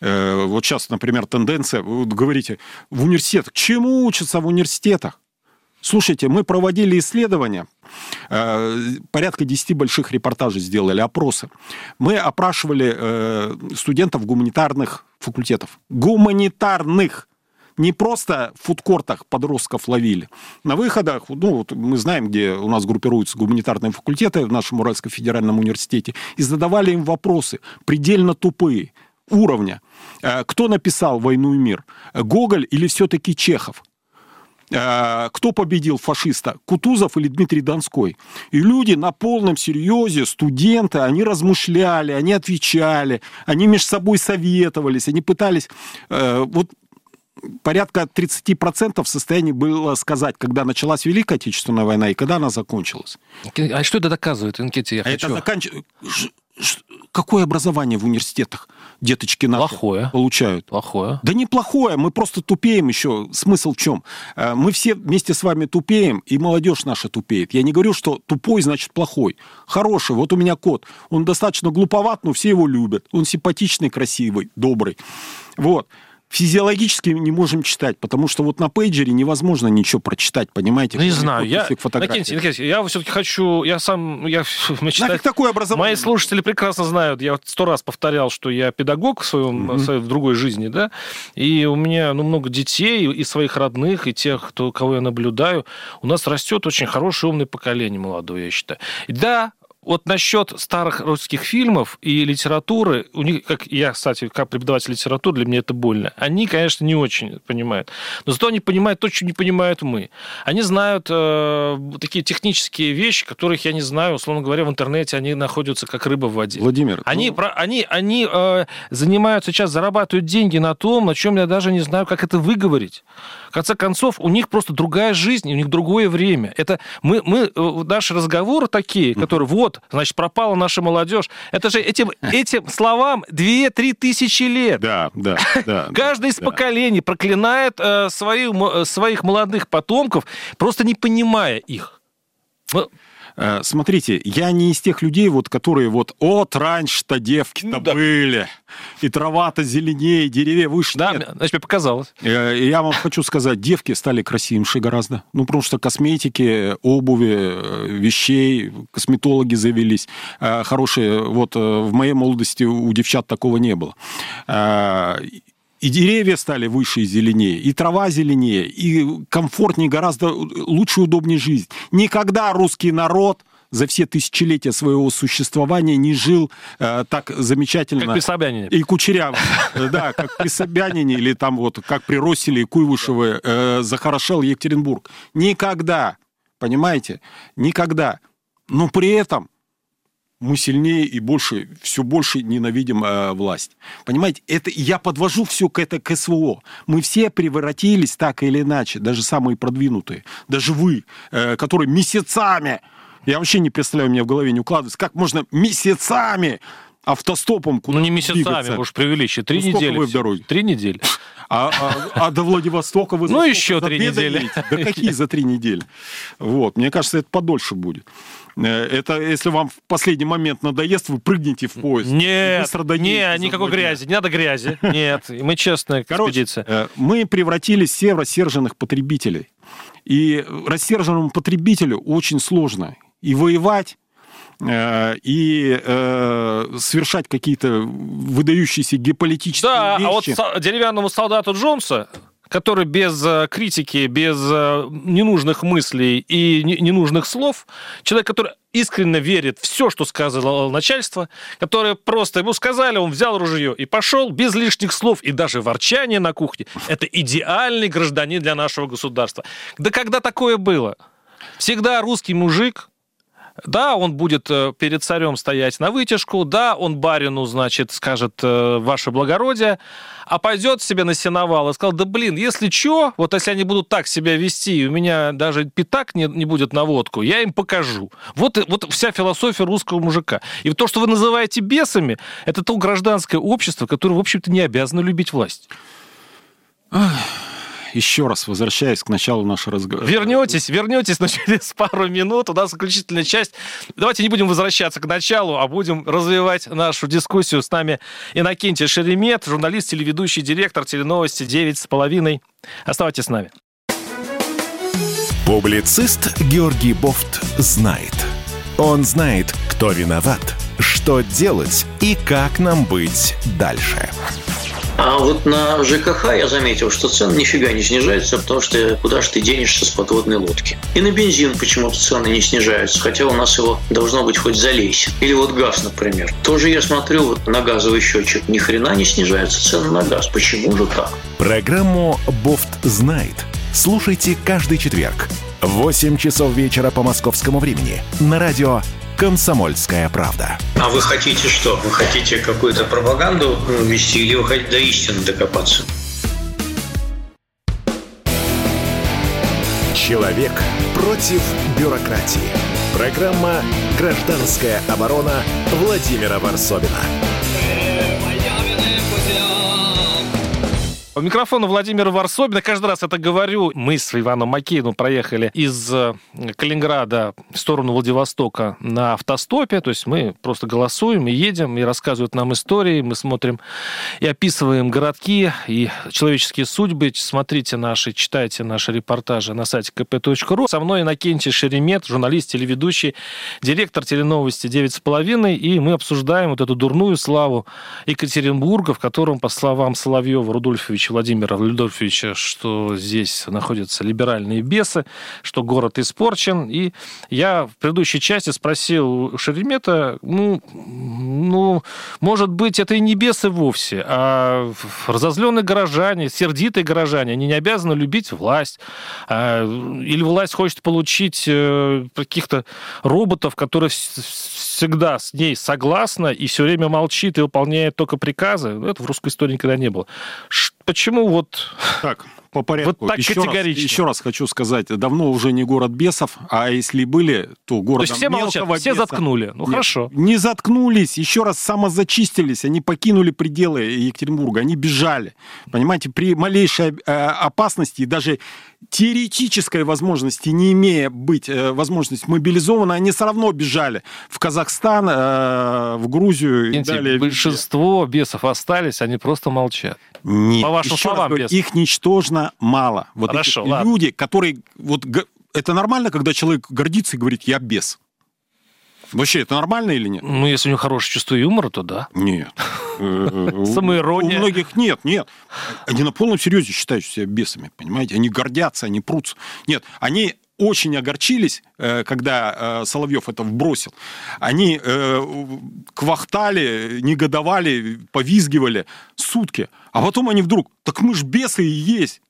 Speaker 3: Э, Вот сейчас, например, тенденция, вы говорите, в университетах. Чему учатся в университетах? Слушайте, мы проводили исследования, э, порядка 10 больших репортажей сделали, опросы. Мы опрашивали э, студентов гуманитарных факультетов. Гуманитарных! Не просто в фудкортах подростков ловили. На выходах, ну, вот мы знаем, где у нас группируются гуманитарные факультеты в нашем Уральском федеральном университете, и задавали им вопросы, предельно тупые, уровня. Э, Кто написал «Войну и мир»? Гоголь или все-таки Чехов? Э, кто победил фашиста, Кутузов или Дмитрий Донской. И люди на полном серьезе, студенты, они размышляли, они отвечали, они между собой советовались, они пытались... э, вот порядка 30% в состоянии было сказать, когда началась Великая Отечественная война и когда она закончилась.
Speaker 2: А что это доказывает, Инкете? Я
Speaker 3: А это
Speaker 2: хочу.
Speaker 3: заканч... Какое образование в университетах деточки наши
Speaker 2: Плохое.
Speaker 3: получают?
Speaker 2: Плохое.
Speaker 3: Да неплохое, мы просто тупеем еще. Смысл в чем? Э, Мы все вместе с вами тупеем, и молодежь наша тупеет. Я не говорю, что тупой значит плохой. Хороший. Вот у меня кот. Он достаточно глуповат, но все его любят. Он симпатичный, красивый, добрый. Вот. Физиологически не можем читать, потому что вот на пейджере невозможно ничего прочитать, понимаете?
Speaker 2: Ну, не знаю, я. Иннокентий, Иннокентий, я все-таки хочу, я сам, я мечтаю-
Speaker 3: Нафиг такое образование?
Speaker 2: Мои слушатели прекрасно знают, я вот сто раз повторял, что я педагог в, своем, в своей- в другой жизни, да, и у меня ну, много детей, и своих родных, и тех, кто, кого я наблюдаю. У нас растет очень хорошее, умное поколение молодое, я считаю. И да, вот насчет старых русских фильмов и литературы, у них, как я, кстати, как преподаватель литературы, для меня это больно. Они, конечно, не очень понимают. Но зато они понимают то, что не понимают мы. Они знают э, такие технические вещи, которых я не знаю. Условно говоря, в интернете они находятся как рыба в воде.
Speaker 3: Владимир,
Speaker 2: Они,
Speaker 3: ну,
Speaker 2: про- они, они э, занимаются сейчас, зарабатывают деньги на том, на чем я даже не знаю, как это выговорить. В конце концов, у них просто другая жизнь, у них другое время. Это мы, мы э, наши разговоры такие, которые вот, значит, пропала наша молодежь. Это же этим, этим словам 2-3 тысячи лет.
Speaker 3: да, да, да.
Speaker 2: Каждый из
Speaker 3: да.
Speaker 2: поколений проклинает э, свою, своих молодых потомков, просто не понимая их. Ну,
Speaker 3: Смотрите, я не из тех людей, вот, которые вот, от раньше-то девки-то
Speaker 2: Ну да.
Speaker 3: были, и трава-то зеленее, деревья выше.
Speaker 2: Да,
Speaker 3: Нет.
Speaker 2: значит, мне показалось.
Speaker 3: Э, Я вам хочу сказать, девки стали красивше гораздо. Ну, потому что косметики, обуви, э, вещей, косметологи завелись. э, Хорошие. Вот э, в моей молодости у девчат такого не было. И деревья стали выше и зеленее, и трава зеленее, и комфортнее, гораздо лучше и удобнее жизнь. Никогда русский народ за все тысячелетия своего существования не жил э, так замечательно.
Speaker 2: Как при Собянине.
Speaker 3: И кучеряво. Да, как при Собянине, или там вот как при Росселе и Куйвышеве э, захорошел Екатеринбург. Никогда. Понимаете? Никогда. Но при этом мы сильнее и больше, все больше ненавидим э, власть. Понимаете, это я подвожу все к это к СВО. Мы все превратились так или иначе, даже самые продвинутые, даже вы, э, которые месяцами, я вообще не представляю, у меня в голове не укладывается, как можно месяцами автостопом куда
Speaker 2: Ну, не месяцами,
Speaker 3: двигаться?
Speaker 2: уж преувеличие. Три
Speaker 3: Ну,
Speaker 2: недели.
Speaker 3: вы в дороге?
Speaker 2: Три недели.
Speaker 3: А, а- а до Владивостока вы...
Speaker 2: Ну, еще три недели.
Speaker 3: Да какие за три недели? Вот, мне кажется, это подольше будет. Э, Это если вам в последний момент надоест, вы прыгнете в поезд.
Speaker 2: Нет, не, никакой грязи. Не надо грязи. Нет, мы честная
Speaker 3: Короче,
Speaker 2: экспедиция.
Speaker 3: э, мы превратились в все рассерженных потребителей. И рассерженному потребителю очень сложно и воевать, и э, совершать какие-то выдающиеся геополитические
Speaker 2: Да,
Speaker 3: вещи.
Speaker 2: а вот деревянному солдату Джонса, который без э, критики, без э, ненужных мыслей и не- ненужных слов, человек, который искренне верит в все, что сказало начальство, которое просто ему сказали, он взял ружье и пошел без лишних слов и даже ворчания на кухне. Это идеальный гражданин для нашего государства. Да когда такое было? Всегда русский мужик, да, он будет э, перед царем стоять на вытяжку, да, он барину, значит, скажет э, «Ваше благородие», а пойдет себе на сеновал и сказал, да блин, если что, вот если они будут так себя вести, и у меня даже пятак не, не будет на водку, я им покажу. Вот, вот вся философия русского мужика. И то, что вы называете бесами, это то гражданское общество, которое, в общем-то, не обязано любить власть.
Speaker 3: Еще раз возвращаясь к началу нашего разговора.
Speaker 2: Вернетесь, вернетесь, но через пару минут у нас заключительная часть. Давайте не будем возвращаться к началу, а будем развивать нашу дискуссию. С нами Иннокентий Шеремет, журналист, телеведущий, директор теленовости 9,5. Оставайтесь с нами.
Speaker 1: Публицист Георгий Бофт знает. Он знает, кто виноват, что делать и как нам быть дальше.
Speaker 6: А вот на ЖКХ я заметил, что цены нифига не снижаются, потому что куда же ты денешься с подводной лодки. И на бензин почему-то цены не снижаются, хотя у нас его должно быть хоть залейся. Или вот газ, например. Тоже я смотрю вот на газовый счетчик, ни хрена не снижаются цены на газ. Почему же так?
Speaker 1: Программу «Бофт знает» слушайте каждый четверг в 8 часов вечера по московскому времени на радио «Комсомольская правда».
Speaker 6: А вы хотите что? Вы хотите какую-то пропаганду ну, вести или вы хотите до истины докопаться?
Speaker 1: Человек против бюрократии. Программа «Гражданская оборона» Владимира Варсовина.
Speaker 2: У микрофона Владимира Варсобина. Каждый раз это говорю. Мы с Иваном Макеевым проехали из э, Калининграда в сторону Владивостока на автостопе. То есть мы просто голосуем и едем, и рассказывают нам истории. Мы смотрим и описываем городки и человеческие судьбы. Смотрите наши, читайте наши репортажи на сайте kp.ru. Со мной Иннокентий Шеремет, журналист, телеведущий, директор теленовости 9,5. И мы обсуждаем вот эту дурную славу Екатеринбурга, в котором, по словам Соловьева, Рудольфовича, Владимира Рудольфовича, что здесь находятся либеральные бесы, что город испорчен. И я в предыдущей части спросил Шеремета, ну, ну, может быть, это и не бесы вовсе, а разозленные горожане, сердитые горожане, они не обязаны любить власть. А, Или власть хочет получить э, каких-то роботов, которые вс- всегда с ней согласна и все время молчит и выполняет только приказы. Это в русской истории никогда не было. Почему вот...
Speaker 3: Так, по порядку.
Speaker 2: Вот так
Speaker 3: еще раз,
Speaker 2: категорично.
Speaker 3: еще раз хочу сказать, давно уже не город бесов, а если были, то город
Speaker 2: То есть все молчат, все заткнули. Ну, хорошо.
Speaker 3: Не заткнулись, еще раз самозачистились, они покинули пределы Екатеринбурга, они бежали. Понимаете, при малейшей э, опасности даже теоретической возможности, не имея быть э, возможность мобилизованы, они все равно бежали в Казахстан, э, в Грузию и
Speaker 2: Видите,
Speaker 3: далее.
Speaker 2: большинство бесов остались, они просто молчат.
Speaker 3: Нет.
Speaker 2: По вашим
Speaker 3: Еще раз
Speaker 2: словам, без.
Speaker 3: их ничтожно мало. Вот
Speaker 2: Хорошо, ладно.
Speaker 3: люди, которые... Вот, это нормально, когда человек гордится и говорит, я бес. Вообще, это нормально или нет?
Speaker 2: Ну, если у него хорошее чувство юмора, то да.
Speaker 3: Нет. Э, У
Speaker 2: Самоирония.
Speaker 3: многих нет, нет. Они на полном серьезе считают себя бесами, понимаете? Они гордятся, они прутся. Нет, они очень огорчились, э, когда э, Соловьев это вбросил. Они э, квахтали, негодовали, повизгивали сутки. А потом они вдруг, так мы ж бесы и есть.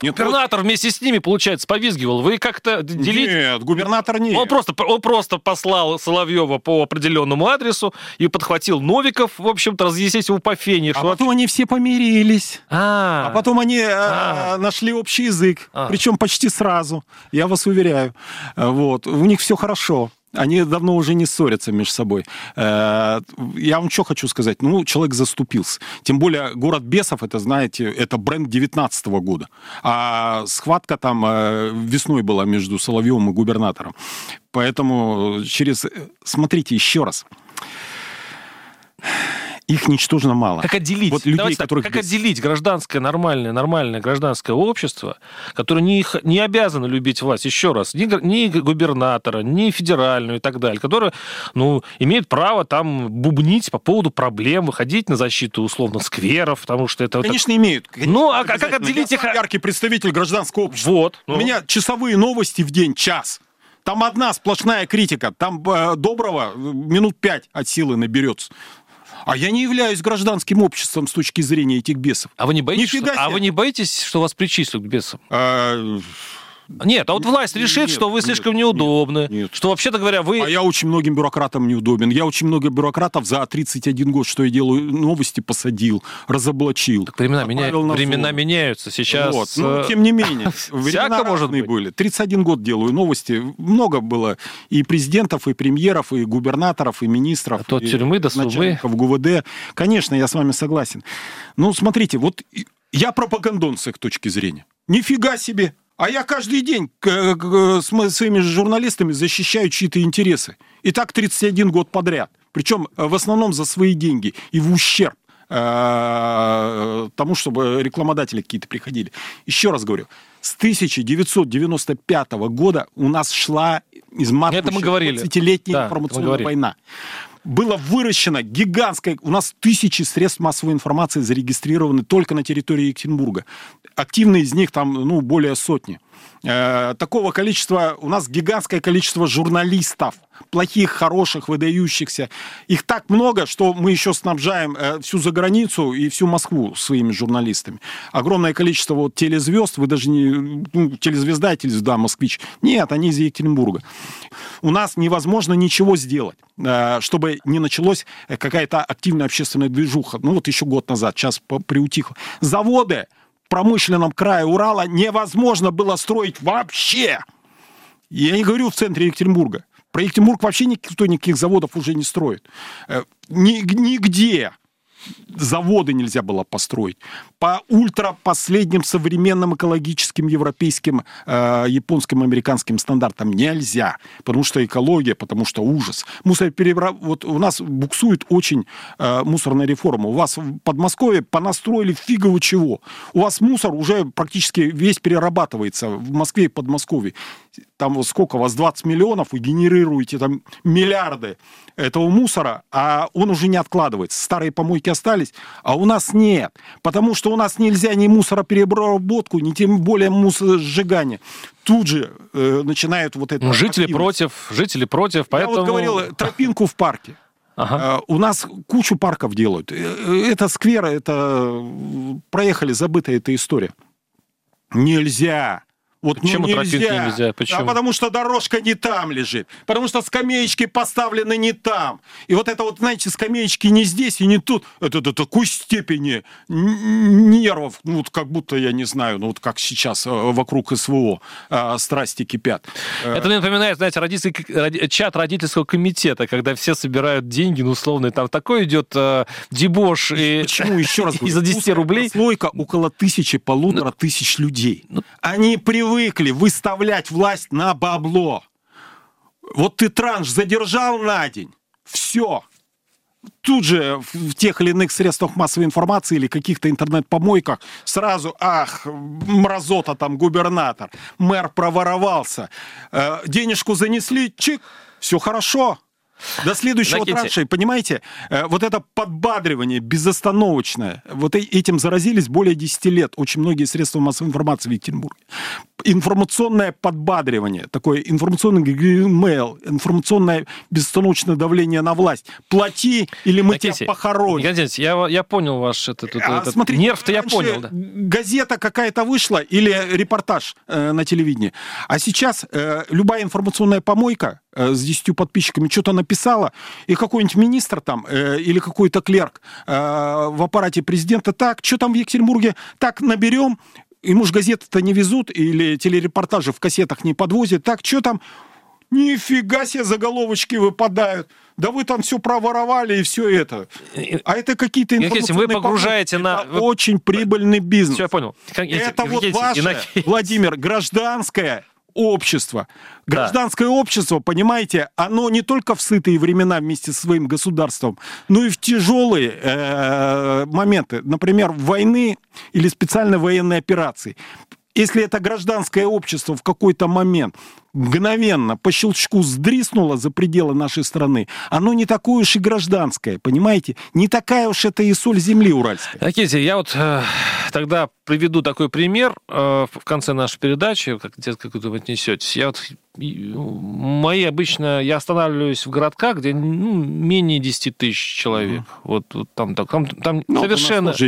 Speaker 3: Нет, вот-
Speaker 2: Губернатор вместе с ними, получается, повизгивал. Вы как-то делить...
Speaker 3: Нет, губернатор не.
Speaker 2: Он просто, он просто послал Соловьева по определенному адресу и подхватил Новиков, в общем-то, разъяснить ему по фене.
Speaker 3: А потом они все помирились.
Speaker 2: А,
Speaker 3: А потом они э,
Speaker 2: А.
Speaker 3: нашли общий язык,
Speaker 2: А.
Speaker 3: причем почти сразу, я вас уверяю. Э, Вот. У них все хорошо. Они давно уже не ссорятся между собой. Э, Я вам что хочу сказать? Ну, человек заступился. Тем более, город бесов, это, знаете, это бренд 19 года. А схватка там э, весной была между Соловьевым и губернатором. Поэтому через... Смотрите еще раз. Их ничтожно мало.
Speaker 2: Как отделить?
Speaker 3: Вот людей,
Speaker 2: Давайте так,
Speaker 3: которых
Speaker 2: как
Speaker 3: бесит.
Speaker 2: отделить гражданское, нормальное, нормальное гражданское общество, которое не, х- не обязано любить власть, еще раз, ни, ни губернатора, ни федеральную и так далее, которое, ну, имеет право там бубнить по поводу проблем, выходить на защиту, условно, скверов, потому что это... вот
Speaker 3: Конечно, имеют.
Speaker 2: Ну, а как
Speaker 3: Обязательно.
Speaker 2: отделить
Speaker 3: Я
Speaker 2: их?
Speaker 3: сам яркий представитель гражданского общества.
Speaker 2: Вот.
Speaker 3: У
Speaker 2: ну.
Speaker 3: меня часовые новости в день, час. Там одна сплошная критика. Там э, доброго э, минут пять от силы наберется. А я не являюсь гражданским обществом с точки зрения этих бесов.
Speaker 2: А вы не боитесь,
Speaker 3: Нифига
Speaker 2: что, а вы не боитесь, что вас причислят к бесам?
Speaker 3: А,
Speaker 2: Нет, а вот власть решит,
Speaker 3: Нет,
Speaker 2: что вы
Speaker 3: нет,
Speaker 2: слишком
Speaker 3: нет,
Speaker 2: неудобны,
Speaker 3: нет.
Speaker 2: что вообще-то говоря, вы...
Speaker 3: а я очень многим бюрократам неудобен. Я очень много бюрократов за 31 год, что я делаю, новости посадил, разоблачил.
Speaker 2: Времена, меня-
Speaker 3: отправил на
Speaker 2: времена меняются. Сейчас...
Speaker 3: Вот. Ну,
Speaker 2: э,
Speaker 3: тем не менее,
Speaker 2: всяко
Speaker 3: времена
Speaker 2: может быть.
Speaker 3: были. 31 год делаю новости. Много было и президентов, и премьеров, и губернаторов, и министров.
Speaker 2: А то
Speaker 3: и
Speaker 2: тюрьмы до
Speaker 3: начальников ГУВД. Конечно, я с вами согласен. Ну, смотрите, вот я пропагандон с их точки зрения. Нифига себе! А я каждый день с своими журналистами защищаю чьи-то интересы. И так 31 год подряд. Причем э, в основном за свои деньги и в ущерб э, тому, чтобы рекламодатели какие-то приходили. Еще раз говорю, с 1995 года у нас шла
Speaker 2: мы говорили.
Speaker 3: 20-летняя
Speaker 2: Да,
Speaker 3: информационная война. Было выращено гигантское... У нас тысячи средств массовой информации зарегистрированы только на территории Екатеринбурга. Активные из них там, ну, более сотни. Э, такого количества... У нас гигантское количество журналистов. Плохих, хороших, выдающихся. Их так много, что мы еще снабжаем э, всю заграницу и всю Москву своими журналистами. Огромное количество вот телезвезд, вы даже не... Ну, телезвезда, телезвезда, москвич. Нет, они из Екатеринбурга. У нас невозможно ничего сделать, э, чтобы не началась э, какая-то активная общественная движуха. Ну вот еще год назад, сейчас приутихло. Заводы промышленном крае Урала невозможно было строить вообще. Я не говорю в центре Екатеринбурга. Про Екатеринбург вообще никто никаких заводов уже не строит. Э, ни- Нигде заводы нельзя было построить. По ультра последним современным экологическим европейским, э, японским, американским стандартам нельзя. Потому что экология, потому что ужас. Мусор перебра... Вот у нас буксует очень э, мусорная реформа. У вас в Подмосковье понастроили фигово чего. У вас мусор уже практически весь перерабатывается в Москве и Подмосковье. Там вот сколько у вас 20 миллионов, вы генерируете там миллиарды этого мусора, а он уже не откладывается. Старые помойки остались, а у нас нет. Потому что у нас нельзя ни мусоропереработку, ни тем более мусоросжигание. Тут же э, начинают вот это...
Speaker 2: Ну, жители против, жители против, поэтому...
Speaker 3: Я вот говорил, э, тропинку в парке.
Speaker 2: Ага.
Speaker 3: Э, У нас кучу парков делают. Э, Это скверы, это проехали, забытая эта история. Нельзя. Вот
Speaker 2: Почему
Speaker 3: ну,
Speaker 2: тропинки нельзя? Почему?
Speaker 3: А потому что дорожка не там лежит. Потому что скамеечки поставлены не там. И вот это вот, знаете, скамеечки не здесь и не тут. Это до такой степени нервов, ну вот как будто, я не знаю, ну вот как сейчас э, вокруг СВО э, страсти кипят. Э,
Speaker 2: Это мне напоминает, знаете, родительский, роди- чат родительского комитета, когда все собирают деньги, ну, условно, и там такой идет э, дебош. И...
Speaker 3: Почему? Еще раз
Speaker 2: И
Speaker 3: говорю.
Speaker 2: за 10
Speaker 3: узкая
Speaker 2: рублей... Ну,
Speaker 3: прослойка около тысячи, полутора тысяч людей. Они привыкли выставлять власть на бабло. Вот ты транш задержал на день, все. Тут же в тех или иных средствах массовой информации или каких-то интернет-помойках сразу, ах, мразота там губернатор, мэр проворовался, э, денежку занесли, чик, Все хорошо. До следующего
Speaker 2: Иннокентий.
Speaker 3: транша, понимаете, э, вот это подбадривание безостановочное, вот э- этим заразились более 10 лет очень многие средства массовой информации в Екатеринбурге. Информационное подбадривание, такое информационный гмейл, информационное безостановочное давление на власть. Плати, или мы
Speaker 2: Иннокентий,
Speaker 3: тебя похороним.
Speaker 2: Иннокентий, я, я понял ваш этот, этот-
Speaker 3: А,
Speaker 2: этот
Speaker 3: смотрите,
Speaker 2: нерв-то я понял, да.
Speaker 3: Газета какая-то вышла или репортаж э, на телевидении. А сейчас э, любая информационная помойка с 10 подписчиками что-то написала, и какой-нибудь министр там э, или какой-то клерк э, в аппарате президента, так, что там в Екатеринбурге, так, наберем, ему же газеты-то не везут, или телерепортажи в кассетах не подвозят, так, что там, Нифига себе заголовочки выпадают. Да вы там все проворовали и все это. А это какие-то
Speaker 2: Иннокентий, вы
Speaker 3: информационные
Speaker 2: погружаете
Speaker 3: попытки.
Speaker 2: на-
Speaker 3: Это очень прибыльный бизнес.
Speaker 2: Все, я понял.
Speaker 3: Это вот
Speaker 2: Иннокентий,
Speaker 3: ваше,
Speaker 2: Иннокентий.
Speaker 3: Владимир, гражданское общество. Гражданское общество, понимаете, оно не только в сытые времена вместе со своим государством, но и в тяжелые э, моменты, например, войны или специальной военной операции. Если это гражданское общество в какой-то момент мгновенно по щелчку сдриснуло за пределы нашей страны, оно не такое уж и гражданское, понимаете? Не такая уж это и соль земли уральская.
Speaker 2: Иннокентий, я вот э, тогда приведу такой пример э, в конце нашей передачи, как, где- как вы отнесетесь. Я вот ну, мои обычно, я останавливаюсь в городках, где ну, менее 10 тысяч человек. Вот, вот там, так, там, там
Speaker 3: Ну,
Speaker 2: совершенно,
Speaker 3: тоже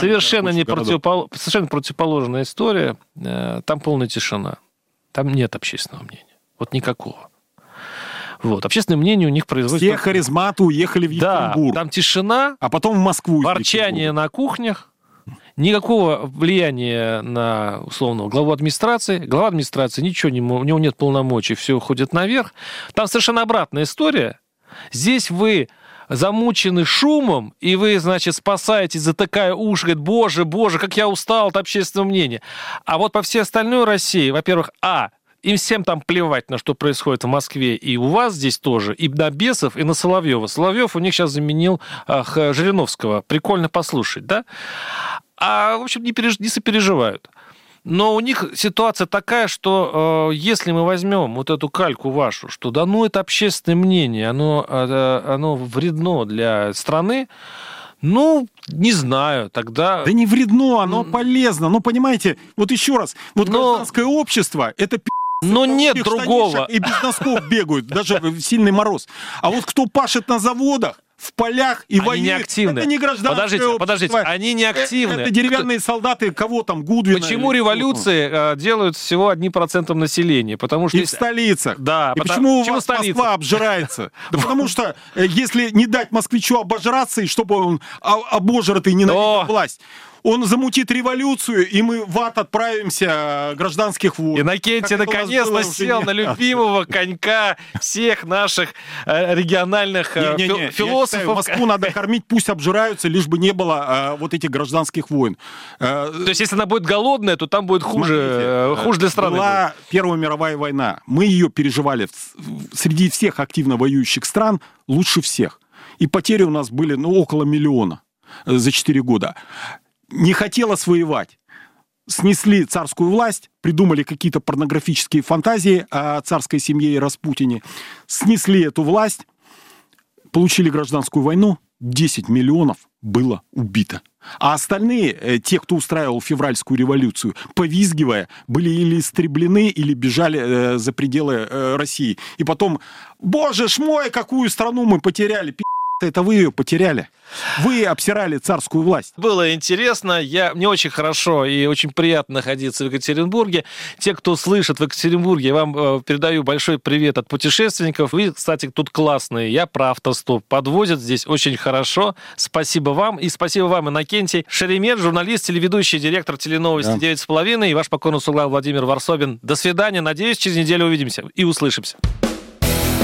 Speaker 2: совершенно, не противопол- совершенно противоположная история. Э, Там полная тишина. Там нет общественного мнения. Вот никакого. Вот. Общественное мнение у них производит...
Speaker 3: Все харизматы уехали в
Speaker 2: Да,
Speaker 3: Екатеринбург,
Speaker 2: там тишина,
Speaker 3: а потом в Москву.
Speaker 2: ворчание на кухнях, никакого влияния на, условно, главу администрации. Глава администрации ничего не... У него нет полномочий, все уходит наверх. Там совершенно обратная история. Здесь вы замучены шумом, и вы, значит, спасаетесь, затыкая уши, говорит, боже, боже, как я устал от общественного мнения. А вот по всей остальной России, во-первых, а, им всем там плевать на что происходит в Москве, и у вас здесь тоже, и на Бесов, и на Соловьева. Соловьев у них сейчас заменил а, Х- Жириновского. Прикольно послушать, да? А, в общем, не, переж- не сопереживают. Но у них ситуация такая, что э, если мы возьмем вот эту кальку вашу, что да ну это общественное мнение, оно, э, оно вредно для страны, ну, не знаю, тогда...
Speaker 3: Да не вредно, оно полезно. Ну, понимаете, вот еще раз, вот
Speaker 2: Но-
Speaker 3: гражданское общество, это
Speaker 2: Но нет другого.
Speaker 3: И без носков бегают, даже в сильный мороз. А вот кто пашет на заводах, в полях и
Speaker 2: Они
Speaker 3: воюет,
Speaker 2: не активны.
Speaker 3: это не гражданское
Speaker 2: Подождите,
Speaker 3: общество.
Speaker 2: подождите, они не активны.
Speaker 3: Это деревянные солдаты, кого там, Гудвина?
Speaker 2: Почему
Speaker 3: или-
Speaker 2: революции э, делают всего одним процентом населения? Потому что...
Speaker 3: И в столицах.
Speaker 2: Да,
Speaker 3: И
Speaker 2: потому-
Speaker 3: почему у
Speaker 2: почему
Speaker 3: вас
Speaker 2: столица?
Speaker 3: Москва обжирается? Да потому что э, если не дать москвичу обожраться, и чтобы он обожратый ненавидел власть, он замутит революцию, и мы в ад отправимся э, гражданских войн.
Speaker 2: Иннокентий наконец-то сел
Speaker 3: не
Speaker 2: на любимого конька всех наших э, региональных э,
Speaker 3: Не-не-не,
Speaker 2: фил-
Speaker 3: я
Speaker 2: философов.
Speaker 3: считаю, Москву надо кормить, пусть обжираются, лишь бы не было э, вот этих гражданских войн. Э,
Speaker 2: То есть, если она будет голодная, то там будет хуже, э,
Speaker 3: Смотрите,
Speaker 2: хуже для страны.
Speaker 3: Была Первая мировая война. Мы ее переживали среди всех активно воюющих стран лучше всех. И потери у нас были ну, около миллиона э, за 4 года. Не хотелось воевать. Снесли царскую власть, придумали какие-то порнографические фантазии о царской семье и Распутине. Снесли эту власть, получили гражданскую войну, 10 миллионов было убито. А остальные, э, те, кто устраивал февральскую революцию, повизгивая, были или истреблены, или бежали э, за пределы э, России. И потом, боже ж мой, какую страну мы потеряли. Пи***, это вы ее потеряли. Вы обсирали царскую власть.
Speaker 2: Было интересно, я, мне очень хорошо и очень приятно находиться в Екатеринбурге. Те, кто слышит в Екатеринбурге, я вам э, передаю большой привет от путешественников. Вы, кстати, тут классные. Я про автостоп. Подвозят здесь очень хорошо. Спасибо вам. И спасибо вам, Иннокентий Шеремет, журналист, телеведущий, директор теленовости
Speaker 3: Да.
Speaker 2: 9,5 и ваш покорный слуга Владимир Варсобин. До свидания. Надеюсь, через неделю увидимся и услышимся.